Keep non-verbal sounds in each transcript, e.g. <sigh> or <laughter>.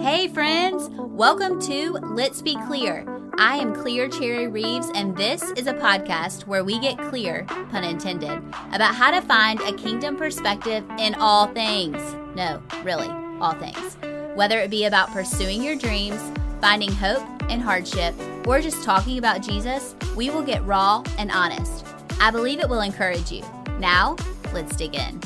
Hey, friends! Welcome to Let's Be Clear. I am Cleere Cherry Reeves, and this is a podcast where we get clear, pun intended, about how to find a kingdom perspective in all things. No, really, all things. Whether it be about pursuing your dreams, finding hope in hardship, or just talking about Jesus, we will get raw and honest. I believe it will encourage you. Now, let's dig in.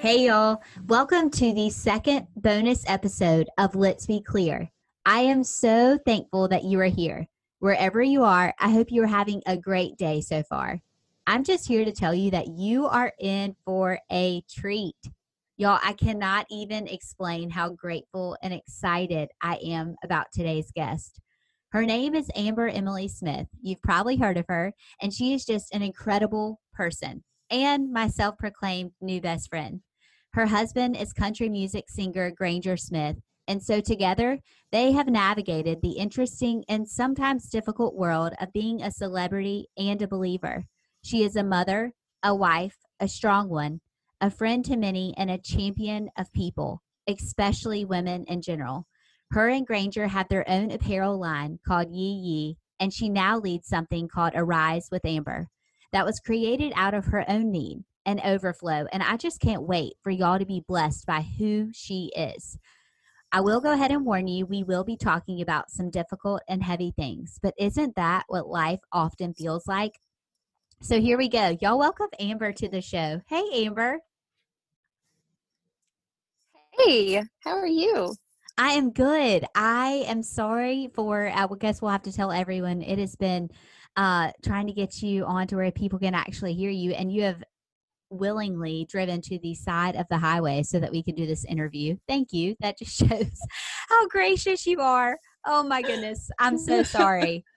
Hey, y'all. Welcome to the second bonus episode of Let's Be Clear. I am so thankful that you are here. Wherever you are, I hope you are having a great day so far. I'm just here to tell you that you are in for a treat. Y'all, I cannot even explain how grateful and excited I am about today's guest. Her name is Amber Emily Smith. You've probably heard of her, and she is just an incredible person and my self proclaimed new best friend. Her husband is country music singer Granger Smith, and so together they have navigated the interesting and sometimes difficult world of being a celebrity and a believer. She is a mother, a wife, a strong one, a friend to many, and a champion of people, especially women in general. Her and Granger have their own apparel line called Yee Yee, and she now leads something called Arise with Amber that was created out of her own need and overflow. And I just can't wait for y'all to be blessed by who she is. I will go ahead and warn you, we will be talking about some difficult and heavy things, but isn't that what life often feels like? So here we go. Y'all welcome Amber to the show. Hey, Amber. Hey, how are you? I am good. I am sorry for, I guess we'll have to tell everyone it has been uh, trying to get you on to where people can actually hear you. And you have willingly driven to the side of the highway so that we can do this interview. Thank you. That just <laughs> shows how gracious you are. Oh my goodness. I'm so sorry. <laughs>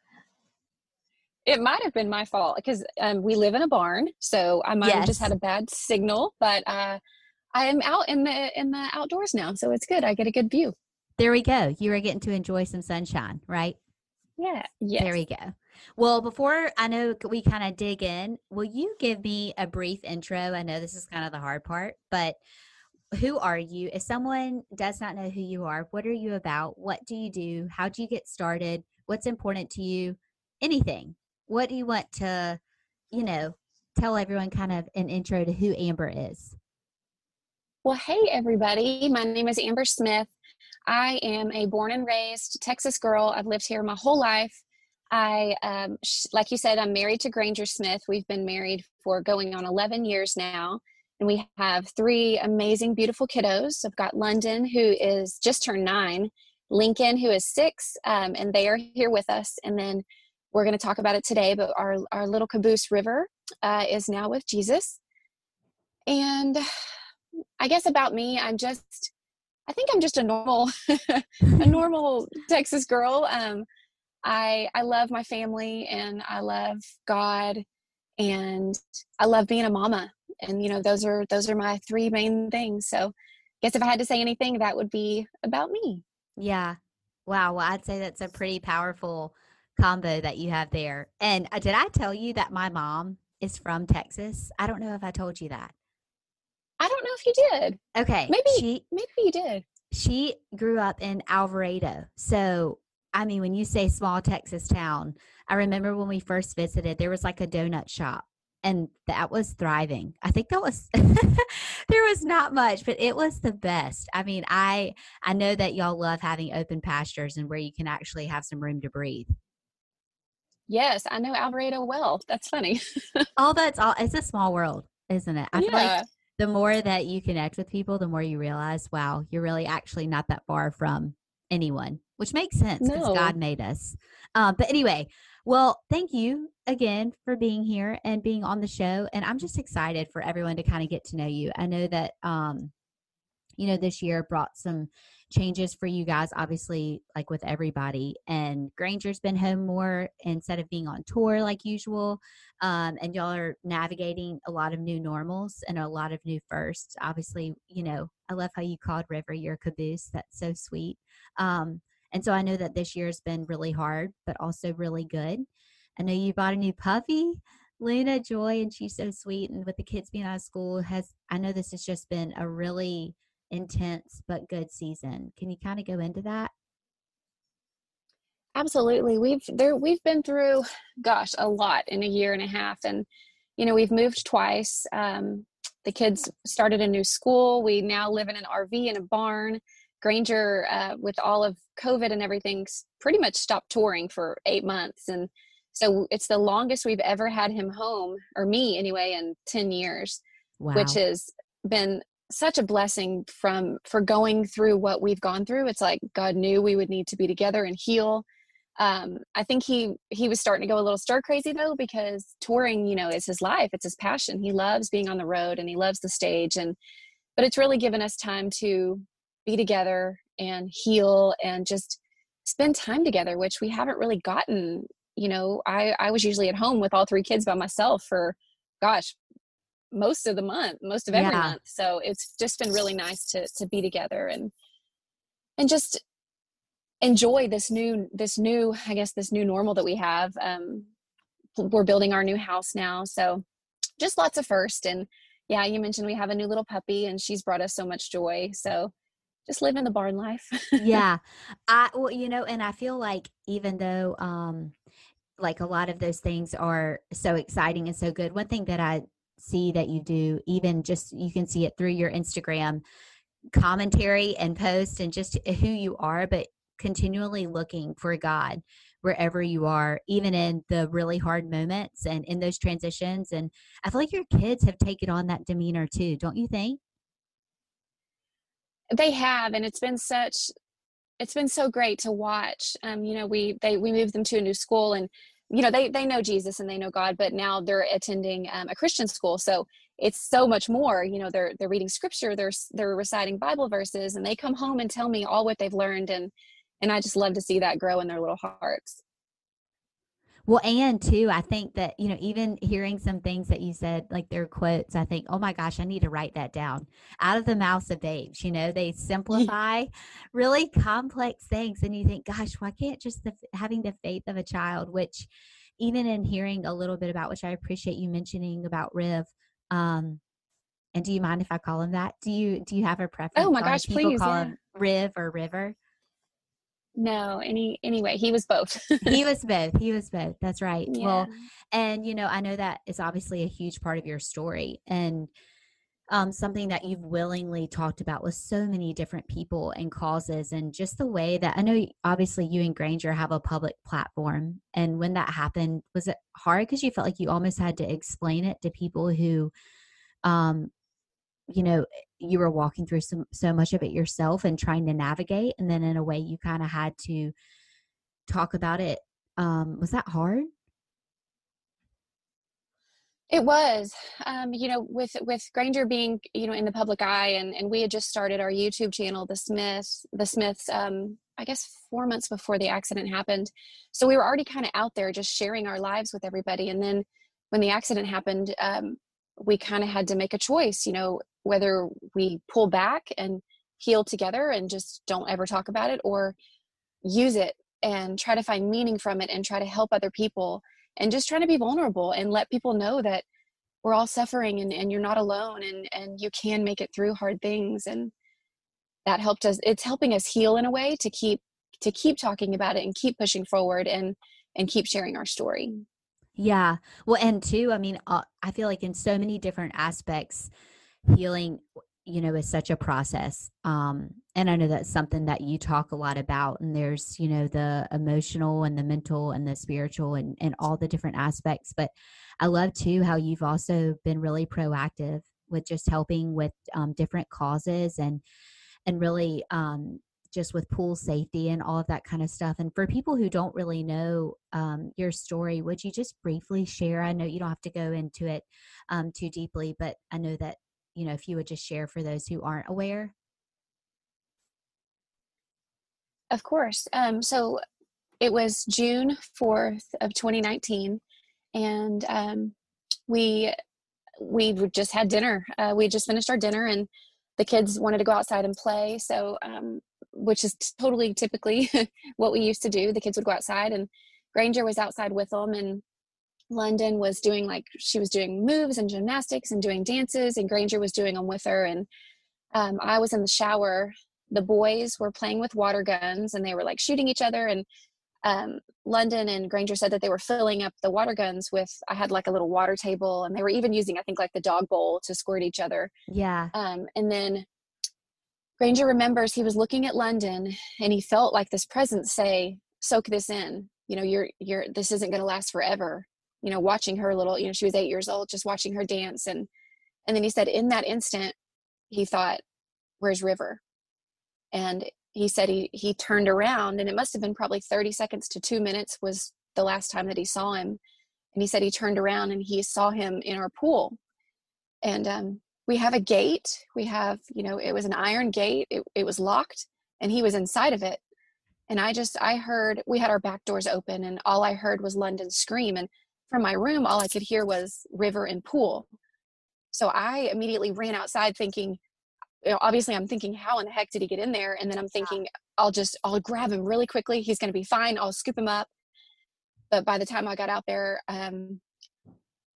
It might have been my fault because um, we live in a barn, so I might yes. have just had a bad signal. But uh, I am out in the in the outdoors now, so it's good. I get a good view. There we go. You are getting to enjoy some sunshine, right? Yeah. Yes. There we go. Well, before I know we kind of dig in, will you give me a brief intro? I know this is kind of the hard part, but who are you? If someone does not know who you are, what are you about? What do you do? How do you get started? What's important to you? Anything. What do you want to, you know, tell everyone kind of an intro to who Amber is? Well, hey, everybody. My name is Amber Smith. I am a born and raised Texas girl. I've lived here my whole life. I, um, sh- like you said, I'm married to Granger Smith. We've been married for going on 11 years now. And we have three amazing, beautiful kiddos. I've got London, who is just turned nine, Lincoln, who is six, um, and they are here with us. And then we're going to talk about it today, but our, our little caboose River uh, is now with Jesus. And I guess about me, I'm just, I think I'm just a normal, <laughs> a <laughs> normal Texas girl. Um, I I love my family and I love God and I love being a mama. And you know, those are those are my three main things. So I guess if I had to say anything, that would be about me. Yeah. Wow. Well, I'd say that's a pretty powerful combo that you have there. And uh, did I tell you that my mom is from Texas? I don't know if I told you that. I don't know if you did. Okay. Maybe she, maybe you did. She grew up in Alvarado. So I mean, when you say small Texas town, I remember when we first visited, there was like a donut shop and that was thriving. I think that was <laughs> there was not much, but it was the best. I mean, I I know that y'all love having open pastures and where you can actually have some room to breathe. Yes, I know Alvarado well. That's funny. <laughs> all that's all it's a small world, isn't it? I yeah. feel like the more that you connect with people, the more you realize, wow, you're really actually not that far from anyone which makes sense because no. God made us. Uh, but anyway, well, thank you again for being here and being on the show. And I'm just excited for everyone to kind of get to know you. I know that, um, you know, this year brought some changes for you guys, obviously, like with everybody. And Granger's been home more instead of being on tour like usual. Um, and y'all are navigating a lot of new normals and a lot of new firsts. Obviously, you know, I love how you called River your caboose. That's so sweet. Um, and so I know that this year has been really hard, but also really good. I know you bought a new puppy. Luna Joy, and she's so sweet. And with the kids being out of school, has I know this has just been a really intense but good season. Can you kind of go into that? Absolutely. We've there we've been through gosh, a lot in a year and a half and you know, we've moved twice. Um, the kids started a new school. We now live in an RV in a barn. Granger, uh, with all of COVID and everything, pretty much stopped touring for eight months. And so it's the longest we've ever had him home, or me anyway, in 10 years, wow. which has been such a blessing from for going through what we've gone through. It's like God knew we would need to be together and heal. Um, I think he he was starting to go a little stir crazy though because touring, you know, is his life. It's his passion. He loves being on the road and he loves the stage. And but it's really given us time to be together and heal and just spend time together, which we haven't really gotten. You know, I I was usually at home with all three kids by myself for, gosh, most of the month, most of every yeah. month. So it's just been really nice to to be together and and just enjoy this new this new I guess this new normal that we have. Um, we're building our new house now, so just lots of first and yeah, you mentioned we have a new little puppy and she's brought us so much joy. So just living the barn life. <laughs> yeah. I well, you know, and I feel like even though um like a lot of those things are so exciting and so good, one thing that I see that you do, even just you can see it through your Instagram commentary and post and just who you are, but continually looking for God wherever you are, even in the really hard moments and in those transitions. And I feel like your kids have taken on that demeanor too, don't you think? They have, and it's been such it's been so great to watch. Um, you know, we they we moved them to a new school and you know they they know jesus and they know god but now they're attending um, a christian school so it's so much more you know they're they're reading scripture they're they're reciting bible verses and they come home and tell me all what they've learned and and i just love to see that grow in their little hearts well, and too, I think that, you know, even hearing some things that you said, like their quotes, I think, oh my gosh, I need to write that down out of the mouths of babes. You know, they <laughs> simplify really complex things. And you think, gosh, why can't just the, having the faith of a child, which even in hearing a little bit about, which I appreciate you mentioning about Riv, um, and do you mind if I call him that? Do you do you have a preference? Oh my gosh, please! Call yeah. him Riv or River. No, any anyway, he was both. <laughs> he was both. He was both. That's right. Yeah. Well, and you know, I know that is obviously a huge part of your story and um, something that you've willingly talked about with so many different people and causes and just the way that I know obviously you and Granger have a public platform and when that happened was it hard because you felt like you almost had to explain it to people who um you know you were walking through some so much of it yourself and trying to navigate and then in a way you kind of had to talk about it um was that hard? It was um you know with with granger being you know in the public eye and and we had just started our youtube channel the smiths the smiths um i guess four months before the accident happened. So we were already kind of out there just sharing our lives with everybody and then when the accident happened um we kind of had to make a choice you know whether we pull back and heal together and just don't ever talk about it or use it and try to find meaning from it and try to help other people and just trying to be vulnerable and let people know that we're all suffering and, and you're not alone and, and you can make it through hard things. And that helped us it's helping us heal in a way to keep to keep talking about it and keep pushing forward and and keep sharing our story. Yeah. Well and too i mean uh, i feel like in so many different aspects healing you know is such a process um and i know that's something that you talk a lot about and there's you know the emotional and the mental and the spiritual and and all the different aspects but i love too how you've also been really proactive with just helping with um, different causes and and really um just with pool safety and all of that kind of stuff. And for people who don't really know um, your story, would you just briefly share? I know you don't have to go into it um, too deeply, but I know that you know, if you would just share for those who aren't aware? Of course. Um, so it was June 4th of 2019 and um, we we just had dinner. Uh, we just finished our dinner and the kids wanted to go outside and play. So, um, which is totally typically <laughs> what we used to do. The kids would go outside and Granger was outside with them and London was doing like she was doing moves and gymnastics and doing dances, and Granger was doing them with her. And um, I was in the shower. The boys were playing with water guns and they were like shooting each other. And um, London and Granger said that they were filling up the water guns with. I had like a little water table, and they were even using, I think, like the dog bowl to squirt each other. Yeah. Um, and then Granger remembers he was looking at London and he felt like this presence say, "Soak this in. You know, you're you're this isn't going to last forever." You know, watching her little, you know, she was eight years old, just watching her dance, and and then he said, in that instant, he thought, "Where's River?" And he said he he turned around, and it must have been probably thirty seconds to two minutes was the last time that he saw him. And he said he turned around and he saw him in our pool, and um, we have a gate we have you know it was an iron gate it, it was locked and he was inside of it and i just i heard we had our back doors open and all i heard was london scream and from my room all i could hear was river and pool. So i immediately ran outside thinking you know, obviously i'm thinking how in the heck did he get in there? And then i'm thinking i'll just i'll grab him really quickly. He's going to be fine. I'll scoop him up. But by the time i got out there um,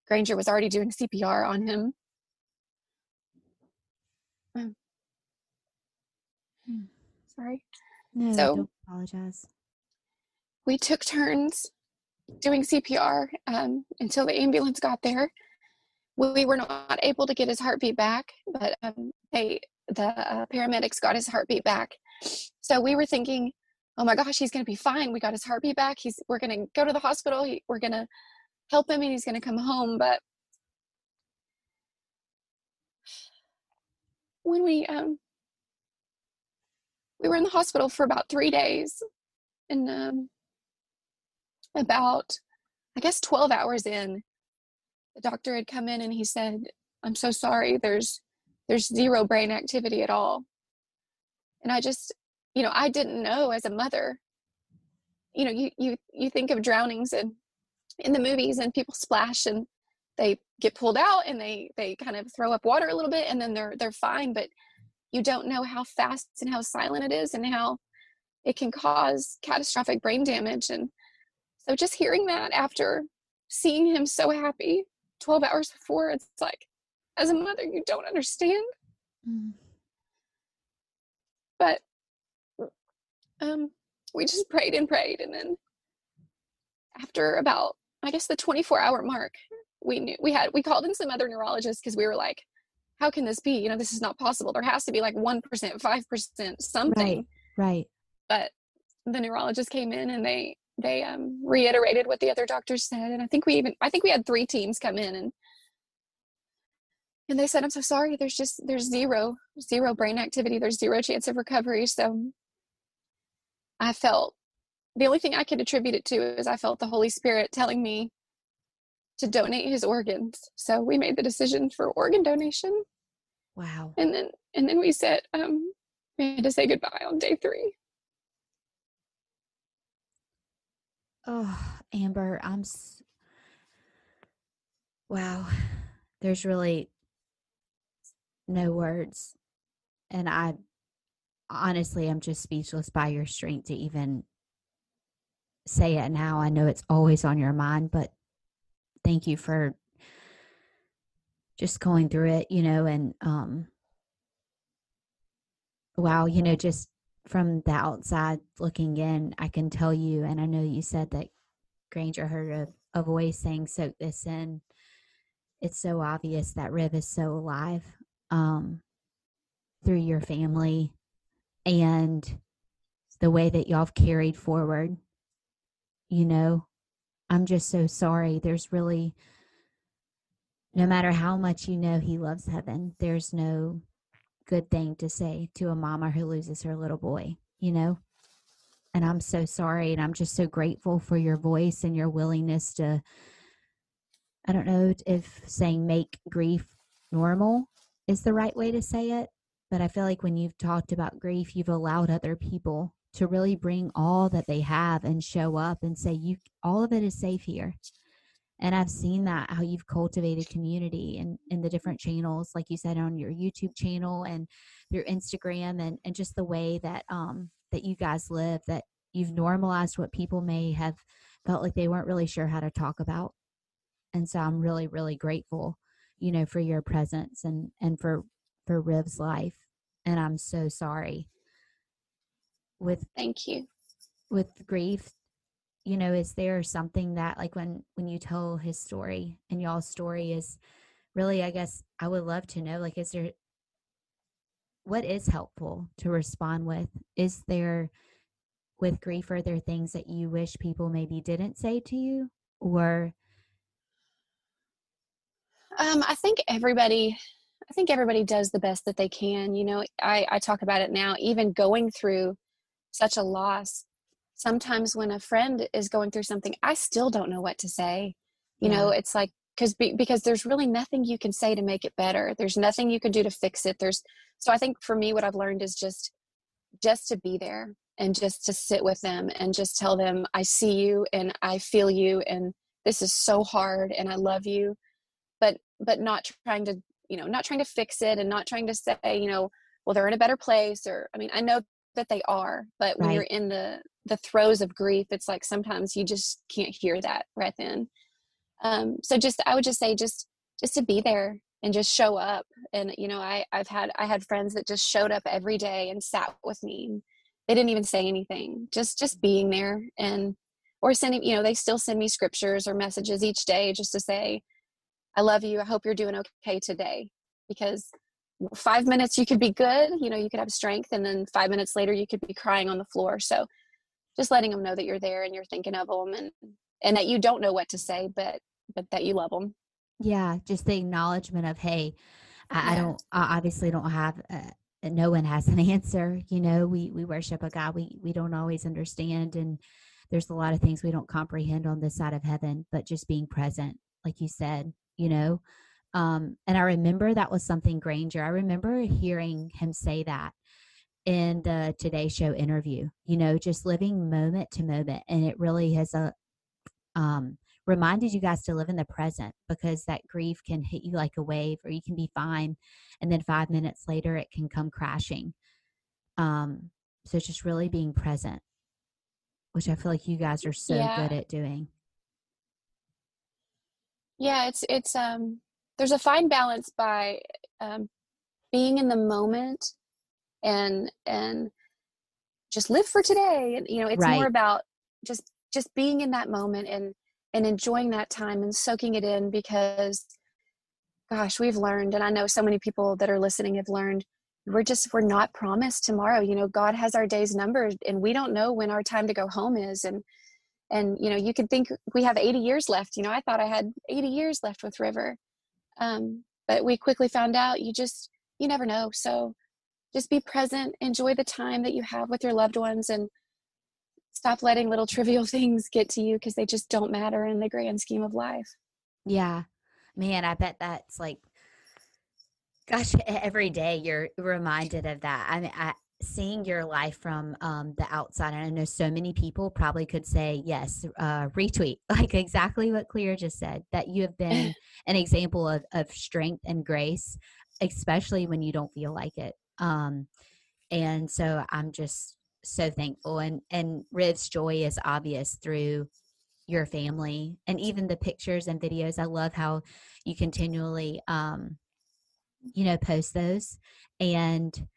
granger was already doing cpr on him. Hmm. Sorry. No, So- don't apologize. We took turns doing CPR um, until the ambulance got there. We were not able to get his heartbeat back, but um, they the uh, paramedics got his heartbeat back. So we were thinking, oh my gosh, he's going to be fine. We got his heartbeat back. He's we're going to go to the hospital. He, we're going to help him, and he's going to come home. But when we um, we were in the hospital for about three days and um, about i guess 12 hours in the doctor had come in and he said i'm so sorry. There's there's zero brain activity at all. And i just you know i didn't know as a mother. You know you you you think of drownings and in the movies and people splash and they get pulled out and they they kind of throw up water a little bit and then they're they're fine. But you don't know how fast and how silent it is and how it can cause catastrophic brain damage and so just hearing that after seeing him so happy 12 hours before it's like as a mother you don't understand Mm. but um we just prayed and prayed and then after about i guess the 24 hour mark we knew we had we called in some other neurologists because we were like how can this be you know this is not possible there has to be like 1% 5% something Right. Right. but the neurologist came in and they they um, reiterated what the other doctors said and i think we even i think we had three teams come in and and they said i'm so sorry there's just there's zero zero brain activity there's zero chance of recovery. So i felt the only thing i could attribute it to is i felt the holy spirit telling me to donate his organs. So we made the decision for organ donation. Wow. and then and then we said um we had to say goodbye on day three Oh, Amber, I'm. S- wow. There's really no words. And I honestly, I'm just speechless by your strength to even say it now. I know it's always on your mind, but thank you for just going through it, you know, and, um, wow, you know, just from the outside looking in, I can tell you, and I know you said that Granger heard a, a voice saying, soak this in. It's so obvious that Riv is so alive um, through your family and the way that y'all have carried forward. You know, I'm just so sorry. There's really, no matter how much you know he loves heaven, there's no good thing to say to a mama who loses her little boy, you know? And I'm so sorry. And I'm just so grateful for your voice and your willingness to, I don't know if saying make grief normal is the right way to say it, but I feel like when you've talked about grief, you've allowed other people to really bring all that they have and show up and say, you, all of it is safe here and i've seen that how you've cultivated community and in the different channels like you said on your youtube channel and your instagram and and just the way that um that you guys live that you've normalized what people may have felt like they weren't really sure how to talk about. And so i'm really really grateful you know for your presence and and for for riv's life. And i'm so sorry. With thank you. with grief you know is there something that like when when you tell his story and y'all's story is really i guess i would love to know like is there what is helpful to respond with? Is there with grief are there things that you wish people maybe didn't say to you or um, i think everybody i think everybody does the best that they can you know i i talk about it now even going through such a loss sometimes when a friend is going through something i still don't know what to say you yeah. know it's like because be, because there's really nothing you can say to make it better there's nothing you can do to fix it there's so i think for me what i've learned is just just to be there and just to sit with them and just tell them i see you and i feel you and this is so hard and i love you but but not trying to you know not trying to fix it and not trying to say you know well they're in a better place or i mean i know that they are but when right. you're in the the throes of grief it's like sometimes you just can't hear that right then um so just i would just say just just to be there and just show up. And you know i i've had i had friends that just showed up every day and sat with me. They didn't even say anything just just being there and or sending you know they still send me scriptures or messages each day just to say i love you i hope you're doing okay today. Because five minutes you could be good you know you could have strength and then five minutes later you could be crying on the floor. So just letting them know that you're there and you're thinking of them and and that you don't know what to say but but that you love them yeah just the acknowledgement of hey i, yeah. I don't I obviously don't have a, no one has an <laughs> answer you know we we worship a god we we don't always understand and there's a lot of things we don't comprehend on this side of heaven but just being present like you said you know um, and I remember that was something Granger, I remember hearing him say that in the Today Show interview, you know, just living moment to moment. And it really has a, uh, um, reminded you guys to live in the present because that grief can hit you like a wave or you can be fine and then five minutes later it can come crashing um so just really being present which i feel like you guys are so yeah. good at doing yeah it's it's um there's a fine balance by um, being in the moment and and just live for today and you know it's right. more about just just being in that moment and and enjoying that time and soaking it in because gosh we've learned and i know so many people that are listening have learned we're just we're not promised tomorrow you know god has our days numbered and we don't know when our time to go home is and and you know you could think we have 80 years left you know i thought i had 80 years left with river um, but we quickly found out you just, you never know. So just be present, enjoy the time that you have with your loved ones, and stop letting little trivial <laughs> things get to you because they just don't matter in the grand scheme of life. Yeah. Man, I bet that's like, gosh, every day you're reminded of that. I mean, I, seeing your life from um, the outside and i know so many people probably could say yes uh, retweet <laughs> like exactly what Cleere just said that you have been <laughs> an example of, of strength and grace especially when you don't feel like it um, and so i'm just so thankful and and riv's joy is obvious through your family and even the pictures and videos i love how you continually um you know post those and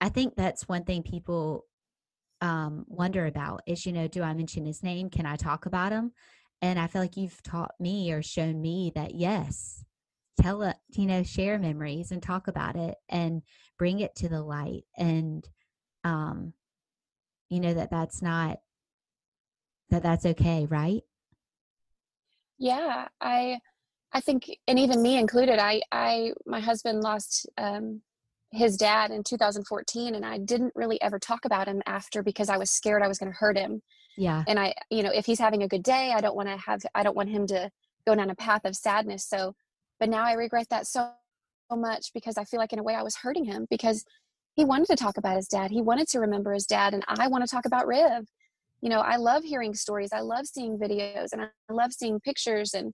I think that's one thing people um, wonder about is, you know, do I mention his name? Can I talk about him? And I feel like you've taught me or shown me that yes, tell it, you know, share memories and talk about it and bring it to the light. And, um, you know, that that's not, that that's okay, right? Yeah. I, I think, and even me included, I, I, my husband lost, um, his dad in 2014 and I didn't really ever talk about him after because I was scared I was going to hurt him. Yeah. And I you know if he's having a good day I don't want to have I don't want him to go down a path of sadness so but now I regret that so, so much because I feel like in a way I was hurting him because he wanted to talk about his dad. He wanted to remember his dad and I want to talk about Riv. You know, I love hearing stories. I love seeing videos and I love seeing pictures and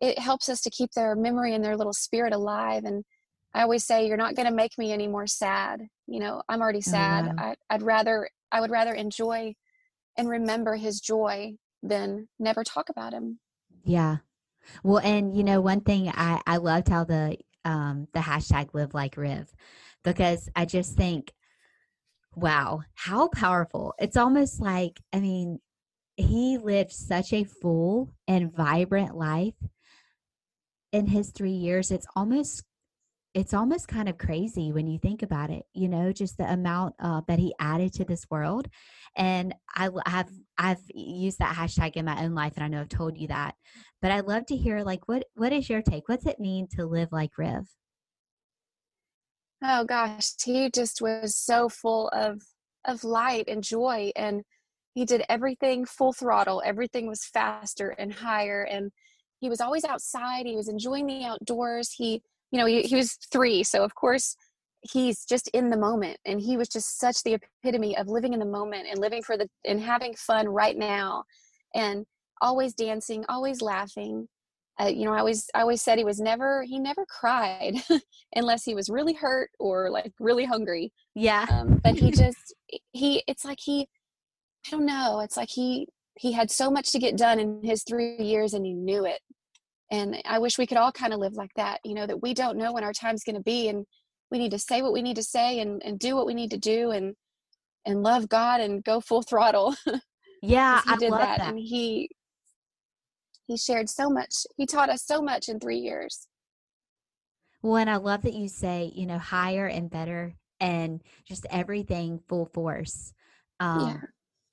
it helps us to keep their memory and their little spirit alive and I always say, you're not going to make me any more sad. You know, I'm already oh, sad. Oh, wow. I, I'd rather, I would rather enjoy and remember his joy than never talk about him. Yeah. Well, and you know, one thing I I loved how the um the hashtag live like Riv because I just think, wow, how powerful! It's almost like I mean, he lived such a full and vibrant life in his three years. It's almost it's almost kind of crazy when you think about it you know just the amount uh, that he added to this world. And i have i've used that hashtag in my own life and i know i've told you that. But i'd love to hear like what what is your take? What's it mean to live like riv? Oh gosh he just was so full of of light and joy and he did everything full throttle. Everything was faster and higher and he was always outside. He was enjoying the outdoors. He you know, he, he was three. So, of course, he's just in the moment. And he was just such the epitome of living in the moment and living for the, and having fun right now. And always dancing, always laughing. Uh, you know, I always, I always said he was never, he never cried <laughs> unless he was really hurt or like really hungry. Yeah. Um, but he just, he, it's like he, I don't know. It's like he, he had so much to get done in his three years and he knew it and i wish we could all kind of live like that you know that we don't know when our time's going to be and we need to say what we need to say and, and do what we need to do and and love god and go full <laughs> throttle yeah he I did love that, that. and he he shared so much he taught us so much in three years. Well and i love that you say you know higher and better and just everything full force um yeah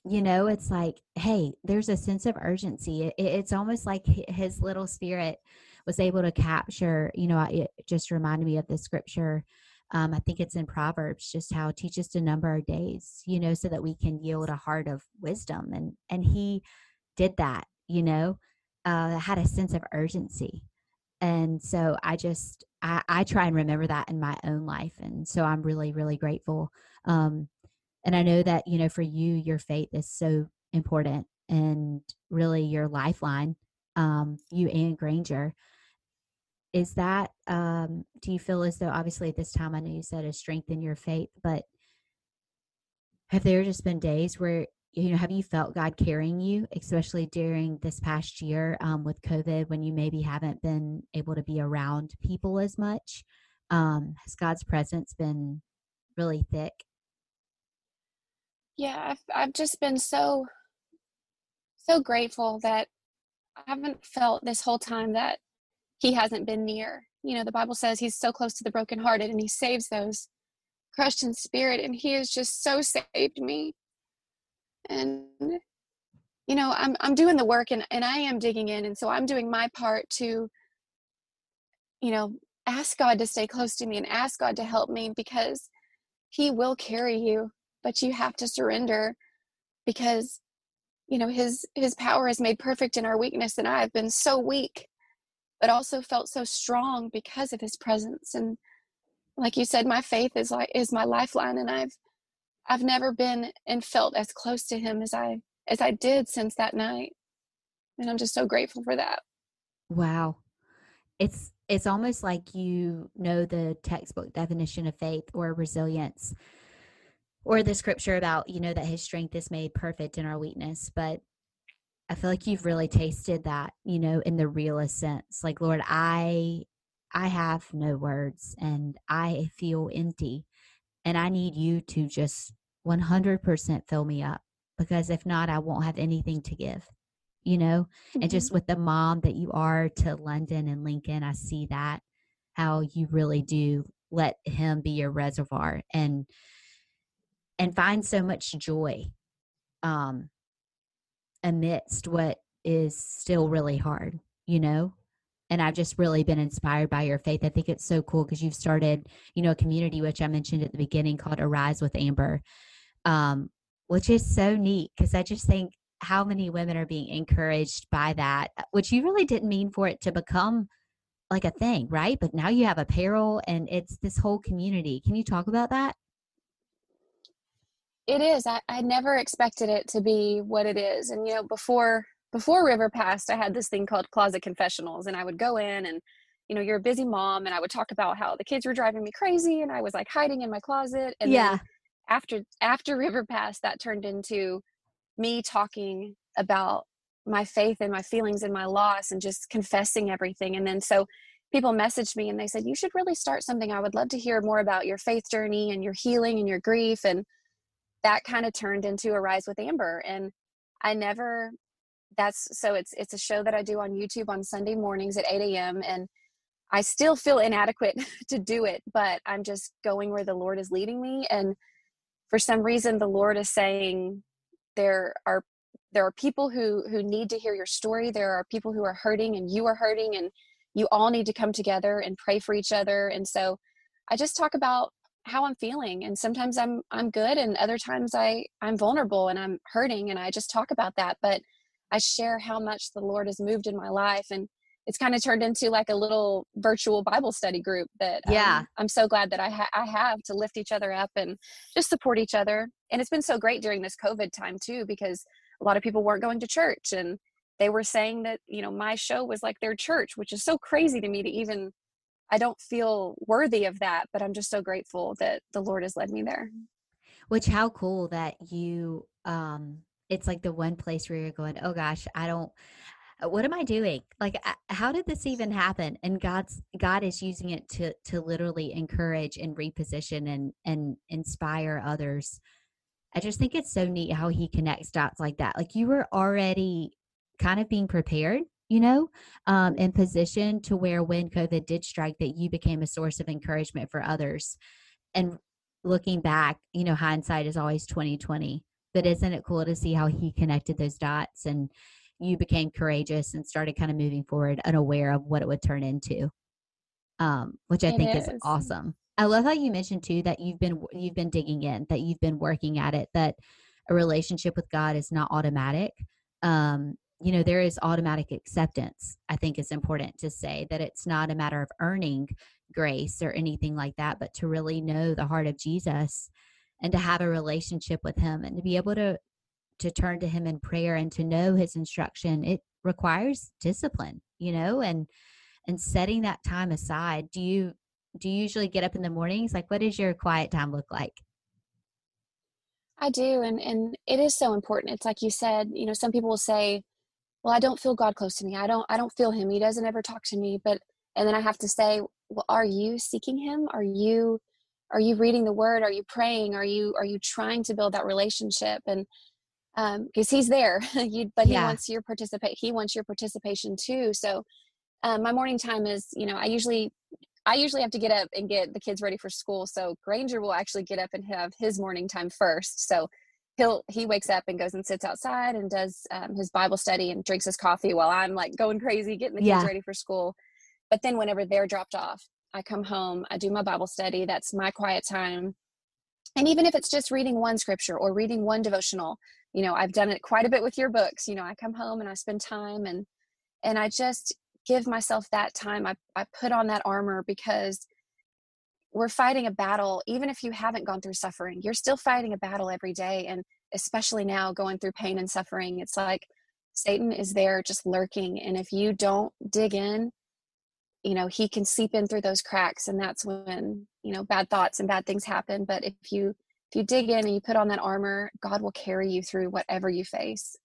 you know it's like hey there's a sense of urgency. It, it's almost like his little spirit was able to capture you know it just reminded me of the scripture um, i think it's in proverbs just how teach us to number our days you know so that we can yield a heart of wisdom. And and he did that you know uh, had a sense of urgency. And so i just I, I try and remember that in my own life. And so i'm really really grateful um, and i know that you know for you your faith is so important and really your lifeline um, you and granger. Is that um, do you feel as though obviously at this time i know you said a strength in your faith but have there just been days where you know have you felt god carrying you especially during this past year um, with covid when you maybe haven't been able to be around people as much? Um, has god's presence been really thick yeah I've, I've just been so so grateful that i haven't felt this whole time that he hasn't been near. You know the bible says he's so close to the brokenhearted and he saves those crushed in spirit and he has just so saved me. And you know i'm i'm doing the work and and i am digging in. And so i'm doing my part to you know ask god to stay close to me and ask god to help me because he will carry you but you have to surrender because you know his his power is made perfect in our weakness and i've been so weak but also felt so strong because of his presence. And like you said my faith is like is my lifeline and i've i've never been and felt as close to him as i as i did since that night. And i'm just so grateful for that. Wow. It's it's almost like you know the textbook definition of faith or resilience or the scripture about you know that his strength is made perfect in our weakness but i feel like you've really tasted that you know in the realest sense like lord i i have no words and i feel empty and i need you to just 100% fill me up because if not i won't have anything to give you know mm-hmm. and just with the mom that you are to london and lincoln i see that how you really do let him be your reservoir and and find so much joy um, amidst what is still really hard, you know? And I've just really been inspired by your faith. I think it's so cool because you've started, you know, a community, which I mentioned at the beginning called Arise with Amber, um, which is so neat because I just think how many women are being encouraged by that, which you really didn't mean for it to become like a thing, right? But now you have apparel and it's this whole community. Can you talk about that? It is I, I never expected it to be what it is and you know before before river passed i had this thing called closet confessionals and i would go in and you know you're a busy mom and i would talk about how the kids were driving me crazy and i was like hiding in my closet and yeah. after after river passed that turned into me talking about my faith and my feelings and my loss and just confessing everything and then so people messaged me and they said you should really start something. I would love to hear more about your faith journey and your healing and your grief and that kind of turned into Arise with Amber and I never that's so it's it's a show that I do on YouTube on Sunday mornings at 8 a.m. and I still feel inadequate <laughs> to do it, but I'm just going where the Lord is leading me. And for some reason the Lord is saying there are there are people who who need to hear your story. There are people who are hurting and you are hurting and you all need to come together and pray for each other. And so I just talk about how I'm feeling and sometimes I'm I'm good and other times I I'm vulnerable and I'm hurting and I just talk about that but I share how much the Lord has moved in my life and it's kind of turned into like a little virtual Bible study group that yeah. um, I'm so glad that I ha- I have to lift each other up and just support each other and it's been so great during this COVID time too because a lot of people weren't going to church and they were saying that you know my show was like their church which is so crazy to me to even I don't feel worthy of that, but I'm just so grateful that the Lord has led me there. Which how cool that you um it's like the one place where you're going, "Oh gosh, I don't uh, what am I doing? Like how did this even happen?" And God's God is using it to to literally encourage and reposition and and inspire others. I just think it's so neat how he connects dots like that. Like you were already kind of being prepared you know, um, in position to where when COVID did strike, that you became a source of encouragement for others. And looking back, you know, hindsight is always twenty twenty. But isn't it cool to see how he connected those dots and you became courageous and started kind of moving forward, unaware of what it would turn into, um, which I it think is. is awesome. I love how you mentioned too that you've been you've been digging in, that you've been working at it, that a relationship with God is not automatic. Um, you know there is automatic acceptance i think it's important to say that it's not a matter of earning grace or anything like that but to really know the heart of jesus and to have a relationship with him and to be able to to turn to him in prayer and to know his instruction it requires discipline you know and and setting that time aside. Do you do you usually get up in the mornings? Like what does your quiet time look like? I do and and it is so important. It's like you said you know some people will say well i don't feel god close to me. I don't i don't feel him. He doesn't ever talk to me. But and then i have to say well are you seeking him? Are you are you reading the word? Are you praying? Are you are you trying to build that relationship? And um because he's there. <laughs> You but he yeah. wants your participate he wants your participation too. So um, my morning time is you know i usually i usually have to get up and get the kids ready for school. So granger will actually get up and have his morning time first. So he'll he wakes up and goes and sits outside and does um, his bible study and drinks his coffee while i'm like going crazy getting the kids ready for school. But then whenever they're dropped off i come home i do my bible study that's my quiet time. And even if it's just reading one scripture or reading one devotional you know i've done it quite a bit with your books you know i come home and i spend time and and i just give myself that time. I, I put on that armor because we're fighting a battle even if you haven't gone through suffering you're still fighting a battle every day and especially now going through pain and suffering it's like satan is there just lurking and if you don't dig in you know he can seep in through those cracks and that's when you know bad thoughts and bad things happen but if you if you dig in and you put on that armor god will carry you through whatever you face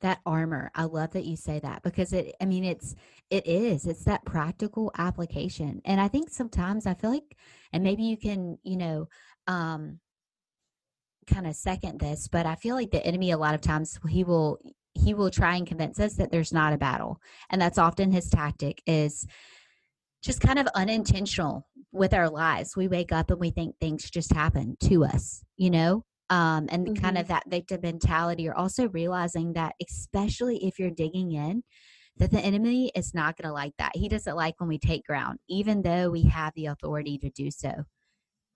that armor. I love that you say that because it i mean it's it is it's that practical application. And i think sometimes i feel like and maybe you can you know um kind of second this but i feel like the enemy a lot of times he will he will try and convince us that there's not a battle. And that's often his tactic is just kind of unintentional with our lives. We wake up and we think things just happen to us you know um, and mm-hmm. kind of that victim mentality or also realizing that especially if you're digging in that the enemy is not going to like that. He doesn't like when we take ground even though we have the authority to do so.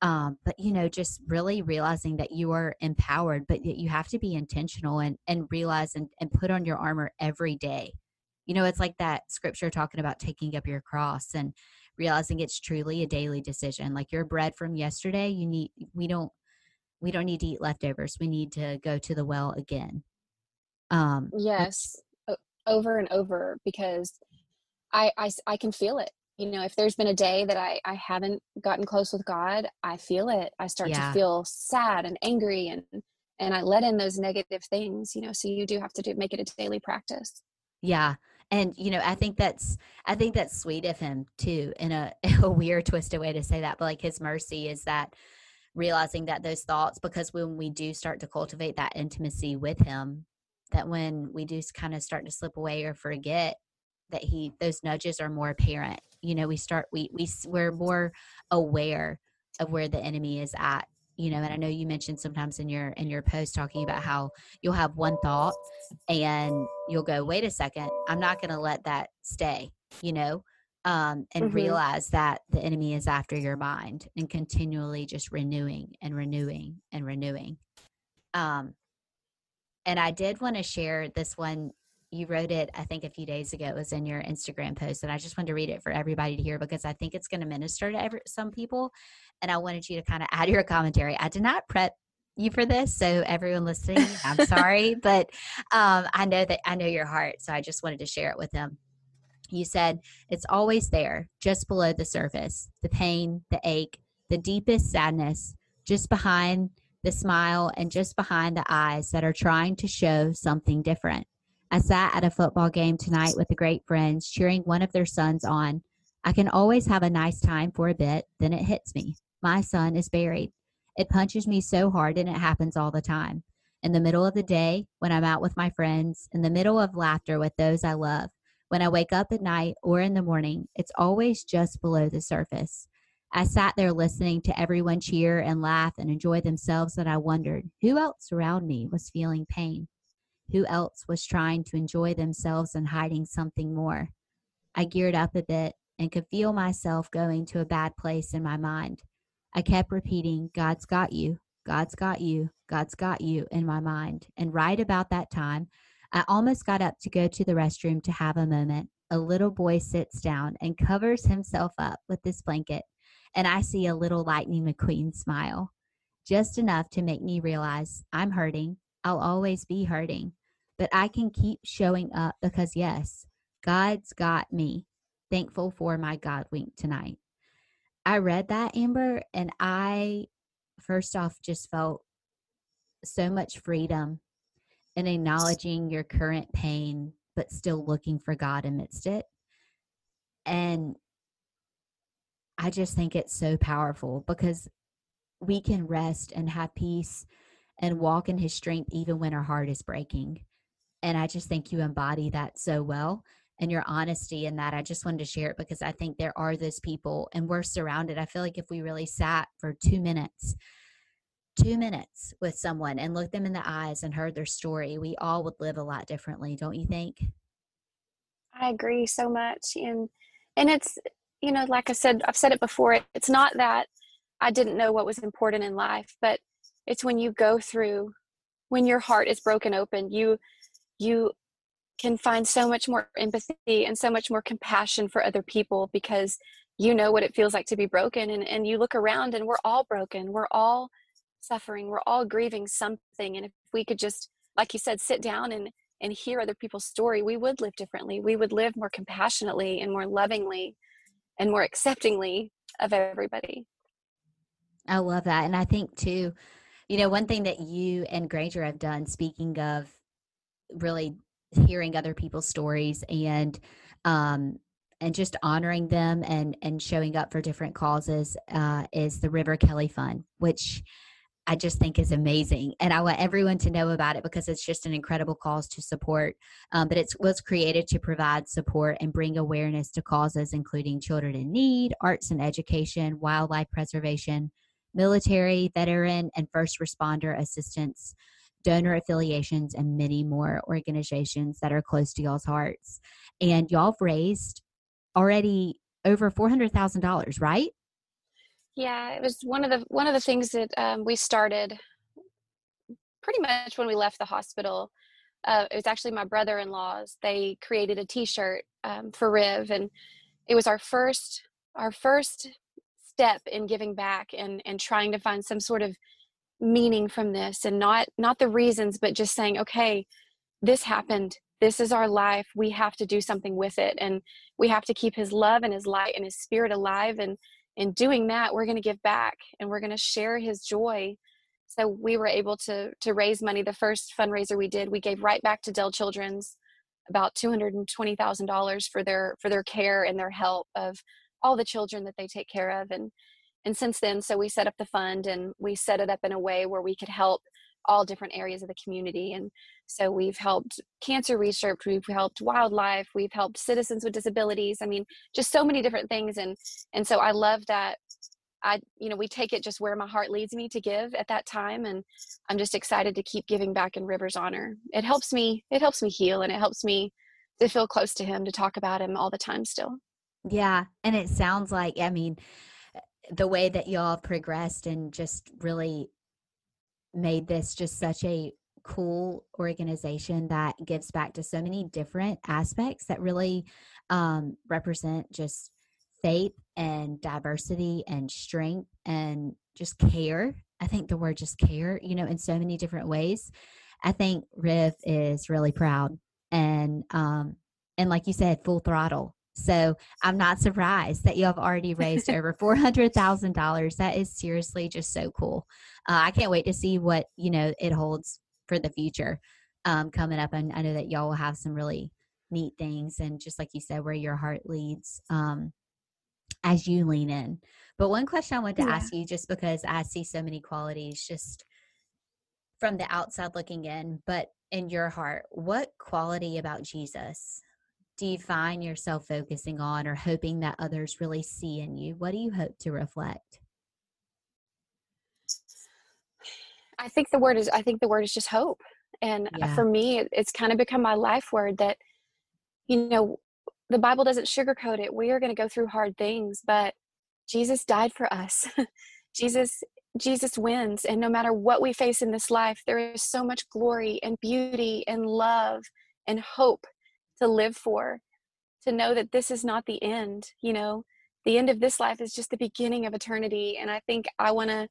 Um, but you know just really realizing that you are empowered but that you have to be intentional and and realize and, and put on your armor every day. You know it's like that scripture talking about taking up your cross and realizing it's truly a daily decision. Like your bread from yesterday you need we don't we don't need to eat leftovers we need to go to the well again um yes over and over because I, I i can feel it you know if there's been a day that i i haven't gotten close with god i feel it i start yeah. to feel sad and angry and and i let in those negative things you know so you do have to do make it a daily practice yeah and you know i think that's i think that's sweet of him too in a, <laughs> a weird twisted way to say that but like his mercy is that realizing that those thoughts because when we do start to cultivate that intimacy with him that when we do kind of start to slip away or forget that he those nudges are more apparent you know we start we we we're more aware of where the enemy is at you know and i know you mentioned sometimes in your in your post talking about how you'll have one thought and you'll go wait a second i'm not going to let that stay you know um, and mm-hmm. realize that the enemy is after your mind and continually just renewing and renewing and renewing. Um, and i did want to share this one. You wrote it i think a few days ago. It was in your instagram post and i just wanted to read it for everybody to hear because i think it's going to minister to every, some people and i wanted you to kind of add your commentary. I did not prep you for this so everyone listening i'm sorry <laughs> but um, i know that i know your heart so i just wanted to share it with them you said it's always there just below the surface the pain the ache the deepest sadness just behind the smile and just behind the eyes that are trying to show something different I sat at a football game tonight with the great friends, cheering one of their sons on. I can always have a nice time for a bit, then it hits me. My son is buried. It punches me so hard, and it happens all the time. In the middle of the day, when I'm out with my friends, in the middle of laughter with those I love, when I wake up at night or in the morning, it's always just below the surface. I sat there listening to everyone cheer and laugh and enjoy themselves, and I wondered who else around me was feeling pain. Who else was trying to enjoy themselves and hiding something more? I geared up a bit and could feel myself going to a bad place in my mind. I kept repeating, God's got you, God's got you, God's got you in my mind. And right about that time, I almost got up to go to the restroom to have a moment. A little boy sits down and covers himself up with this blanket, and I see a little Lightning McQueen smile, just enough to make me realize I'm hurting I'll always be hurting, but I can keep showing up because, yes, God's got me. Thankful for my God wink tonight. I read that, Amber, and I first off just felt so much freedom in acknowledging your current pain, but still looking for God amidst it. And I just think it's so powerful because we can rest and have peace and walk in his strength even when our heart is breaking. And I just think you embody that so well and your honesty in that. I just wanted to share it because I think there are those people and we're surrounded. I feel like if we really sat for two minutes, two minutes with someone and looked them in the eyes and heard their story, we all would live a lot differently, don't you think? I agree so much. And and it's you know, like I said, I've said it before, it's not that I didn't know what was important in life, but it's when you go through when your heart is broken open you you can find so much more empathy and so much more compassion for other people because you know what it feels like to be broken and, and you look around and we're all broken we're all suffering we're all grieving something and if we could just like you said sit down and and hear other people's story we would live differently. We would live more compassionately and more lovingly and more acceptingly of everybody. I love that and i think too you know, one thing that you and Granger have done, speaking of really hearing other people's stories and um, and just honoring them and and showing up for different causes uh, is the River Kelly Fund, which I just think is amazing, and I want everyone to know about it because it's just an incredible cause to support. Um, but it was created to provide support and bring awareness to causes including children in need, arts and education, wildlife preservation, military, veteran, and first responder assistance, donor affiliations, and many more organizations that are close to y'all's hearts. And y'all have raised already over four hundred thousand dollars, right? Yeah, it was one of the one of the things that um, we started pretty much when we left the hospital. Uh, it was actually my brother-in-law's. They created a T-shirt um, for Riv, and it was our first our first step in giving back and and trying to find some sort of meaning from this and not not the reasons but just saying okay this happened this is our life we have to do something with it and we have to keep his love and his light and his spirit alive and in doing that we're going to give back and we're going to share his joy. So we were able to to raise money. The first fundraiser we did we gave right back to dell children's about $220000 for their for their care and their help of all the children that they take care of. And and since then so we set up the fund and we set it up in a way where we could help all different areas of the community and so we've helped cancer research we've helped wildlife we've helped citizens with disabilities i mean just so many different things and and so i love that i you know we take it just where my heart leads me to give at that time and i'm just excited to keep giving back in river's honor. It helps me it helps me heal and it helps me to feel close to him to talk about him all the time still. Yeah and it sounds like i mean the way that y'all progressed and just really made this just such a cool organization that gives back to so many different aspects that really um, represent just faith and diversity and strength and just care. I think the word just care, you know, in so many different ways. I think Riv is really proud and um and like you said, full throttle. So I'm not surprised that you have already raised over <laughs> four hundred thousand dollars. That is seriously just so cool. Uh, I can't wait to see what you know it holds for the future um, coming up. And I know that y'all will have some really neat things, and just like you said, where your heart leads um, as you lean in. But one question I wanted to yeah. ask you, just because I see so many qualities, just from the outside looking in, but in your heart, what quality about Jesus do you find yourself focusing on or hoping that others really see in you? What do you hope to reflect? I think the word is I think the word is just hope. And yeah. for me it's kind of become my life word that you know the Bible doesn't sugarcoat it. We are going to go through hard things, but Jesus died for us. <laughs> Jesus Jesus wins and no matter what we face in this life there is so much glory and beauty and love and hope to live for to know that this is not the end you know? The end of this life is just the beginning of eternity and i think i want to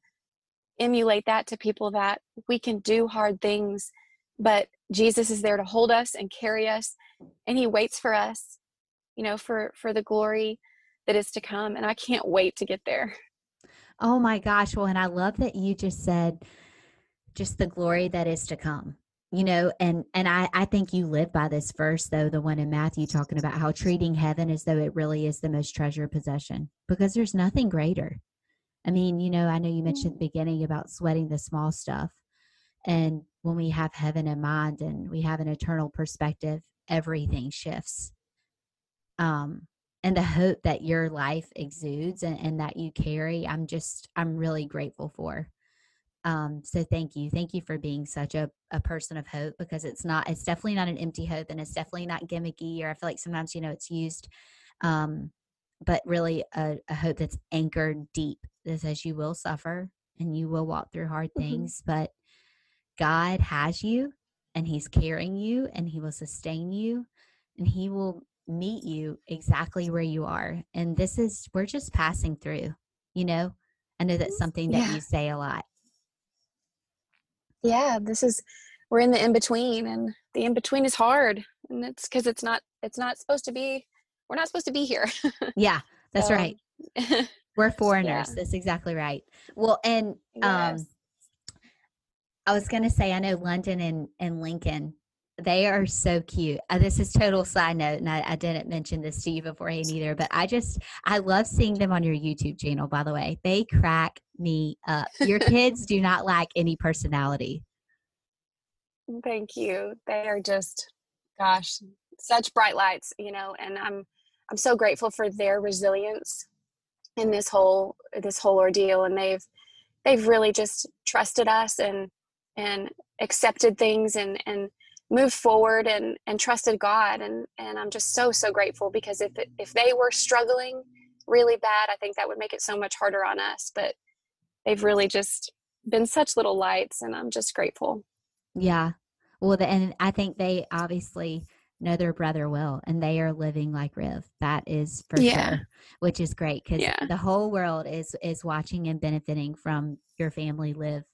emulate that to people that we can do hard things but jesus is there to hold us and carry us and he waits for us you know for for the glory that is to come and i can't wait to get there. Oh my gosh well and i love that you just said just the glory that is to come you know and and i i think you live by this verse though the one in matthew talking about how treating heaven as though it really is the most treasured possession because there's nothing greater. I mean you know i know you mentioned at the beginning about sweating the small stuff and when we have heaven in mind and we have an eternal perspective everything shifts. Um and the hope that your life exudes and, and that you carry i'm just i'm really grateful for um, so thank you. Thank you for being such a, a person of hope because it's not, it's definitely not an empty hope and it's definitely not gimmicky or I feel like sometimes, you know, it's used, um, but really a, a hope that's anchored deep that says you will suffer and you will walk through hard mm-hmm. things, but God has you and he's carrying you and he will sustain you and he will meet you exactly where you are. And this is, we're just passing through, you know, I know that's something that yeah. you say a lot yeah this is we're in the in between and the in between is hard and it's because it's not it's not supposed to be we're not supposed to be here <laughs> yeah that's <laughs> so, right we're foreigners yeah. that's exactly right well and um, yes. um i was gonna say i know london and and lincoln they are so cute. Uh, this is total side note, and I, I, didn't mention this to you beforehand either. But I just I love seeing them on your YouTube channel. By the way, they crack me up. Your kids do not lack any personality. Mm, thank you. They are just, gosh, such bright lights, you know. And I'm I'm so grateful for their resilience in this whole this whole ordeal, and they've they've really just trusted us and and accepted things and and moved forward and and trusted God and and I'm just so so grateful because if if they were struggling really bad I think that would make it so much harder on us but they've really just been such little lights and I'm just grateful. Yeah. Well the, and I think they obviously know their brother well and they are living like Riv. That is for yeah. sure, which is great cuz yeah. the whole world is is watching and benefiting from your family live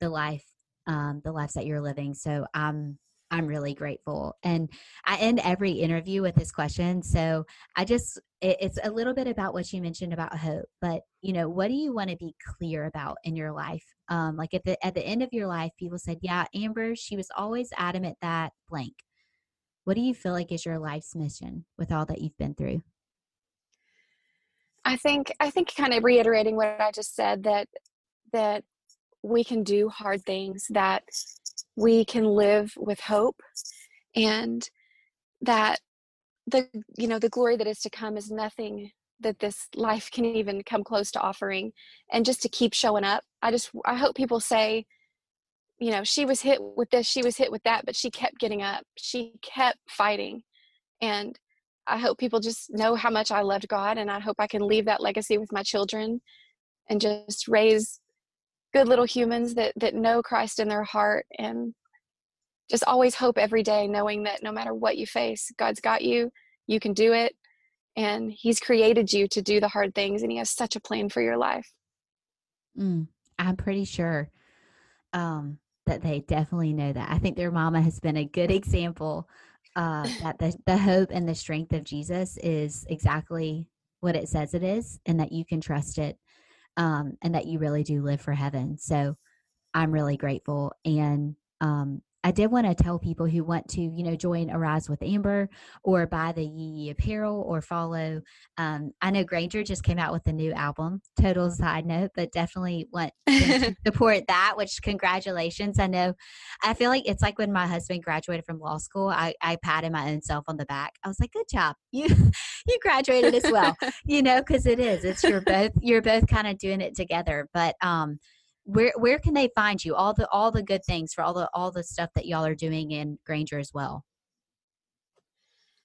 the life um the lives that you're living. So I'm I'm really grateful. And I end every interview with this question. So I just, it, it's a little bit about what you mentioned about hope, but you know, what do you want to be clear about in your life? Um, like at the, at the end of your life, people said, yeah, Amber, she was always adamant that blank. What do you feel like is your life's mission with all that you've been through? I think, I think kind of reiterating what I just said that, that we can do hard things, that we can live with hope and that the you know the glory that is to come is nothing that this life can even come close to offering and just to keep showing up. I just i hope people say you know she was hit with this she was hit with that but she kept getting up. She kept fighting. And i hope people just know how much i loved god and i hope i can leave that legacy with my children and just raise good little humans that that know Christ in their heart and just always hope every day knowing that no matter what you face God's got you you can do it and he's created you to do the hard things and he has such a plan for your life. Mm, i'm pretty sure um, that they definitely know that. I think their mama has been a good example uh, that the, the hope and the strength of jesus is exactly what it says it is and that you can trust it um, and that you really do live for heaven. So I'm really grateful. And um, I did want to tell people who want to, you know, join Arise with Amber or buy the Yee apparel or follow. Um, I know Granger just came out with a new album, total side note, but definitely want to <laughs> support that, which congratulations. I know, I feel like it's like when my husband graduated from law school, I, I patted my own self on the back. I was like, good job. You, <laughs> you graduated as well, <laughs> you know, cause it is, it's, you're both, you're both kind of doing it together. But, um, where where can they find you? All the all the good things for all the all the stuff that y'all are doing in granger as well.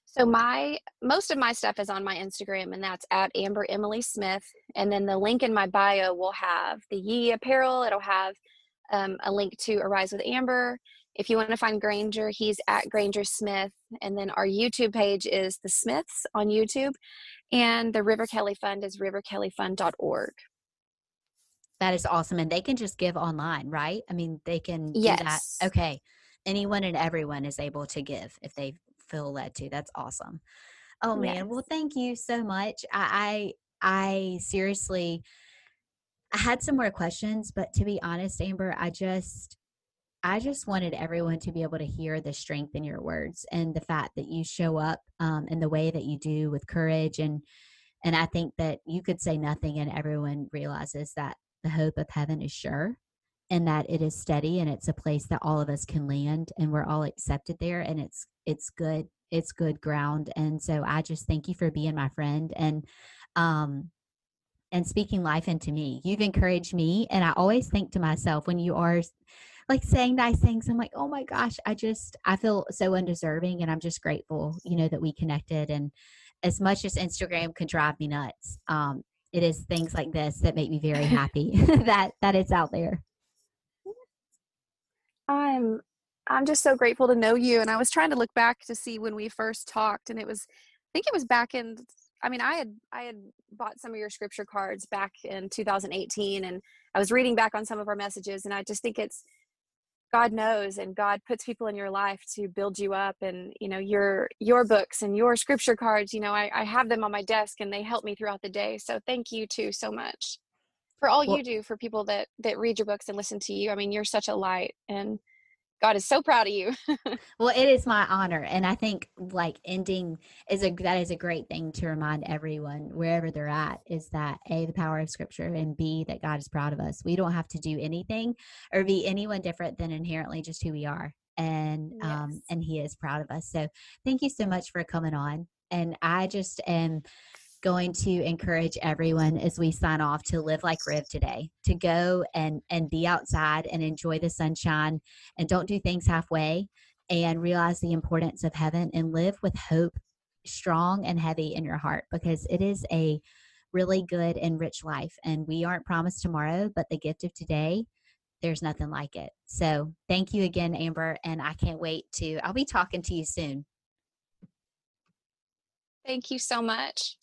So my most of my stuff is on my instagram and that's at amber emily smith and then the link in my bio will have the yee apparel. It'll have um, a link to arise with amber. If you want to find granger he's at granger smith and then our youtube page is the smiths on youtube and the river kelly fund is riverkellyfund.org that is awesome. And they can just give online, right? I mean, they can yes. do that. Okay. Anyone and everyone is able to give if they feel led to. That's awesome. Oh man. Yes. Well, thank you so much. I, I, I seriously I had some more questions, but to be honest, Amber, I just I just wanted everyone to be able to hear the strength in your words and the fact that you show up um, in the way that you do with courage and and I think that you could say nothing and everyone realizes that the hope of heaven is sure and that it is steady and it's a place that all of us can land and we're all accepted there and it's it's good it's good ground. And so i just thank you for being my friend and um and speaking life into me. You've encouraged me and i always think to myself when you are like saying nice things i'm like oh my gosh i just i feel so undeserving and i'm just grateful you know that we connected and as much as instagram can drive me nuts um it is things like this that make me very <laughs> happy <laughs> that that it's out there. I'm i'm just so grateful to know you and i was trying to look back to see when we first talked and it was i think it was back in i mean i had i had bought some of your scripture cards back in 2018 and i was reading back on some of our messages and i just think it's God knows and God puts people in your life to build you up and you know your your books and your scripture cards you know I, I have them on my desk and they help me throughout the day so thank you too so much for all well, you do for people that that read your books and listen to you I mean you're such a light and God is so proud of you. <laughs> well, it is my honor, and I think like ending is a that is a great thing to remind everyone wherever they're at is that a the power of Scripture and b that God is proud of us. We don't have to do anything or be anyone different than inherently just who we are, and um, yes. um and He is proud of us. So thank you so much for coming on, and I just am going to encourage everyone as we sign off to live like Riv today, to go and and be outside and enjoy the sunshine and don't do things halfway and realize the importance of heaven and live with hope strong and heavy in your heart because it is a really good and rich life and we aren't promised tomorrow but the gift of today there's nothing like it. So, thank you again Amber and I can't wait to I'll be talking to you soon. Thank you so much.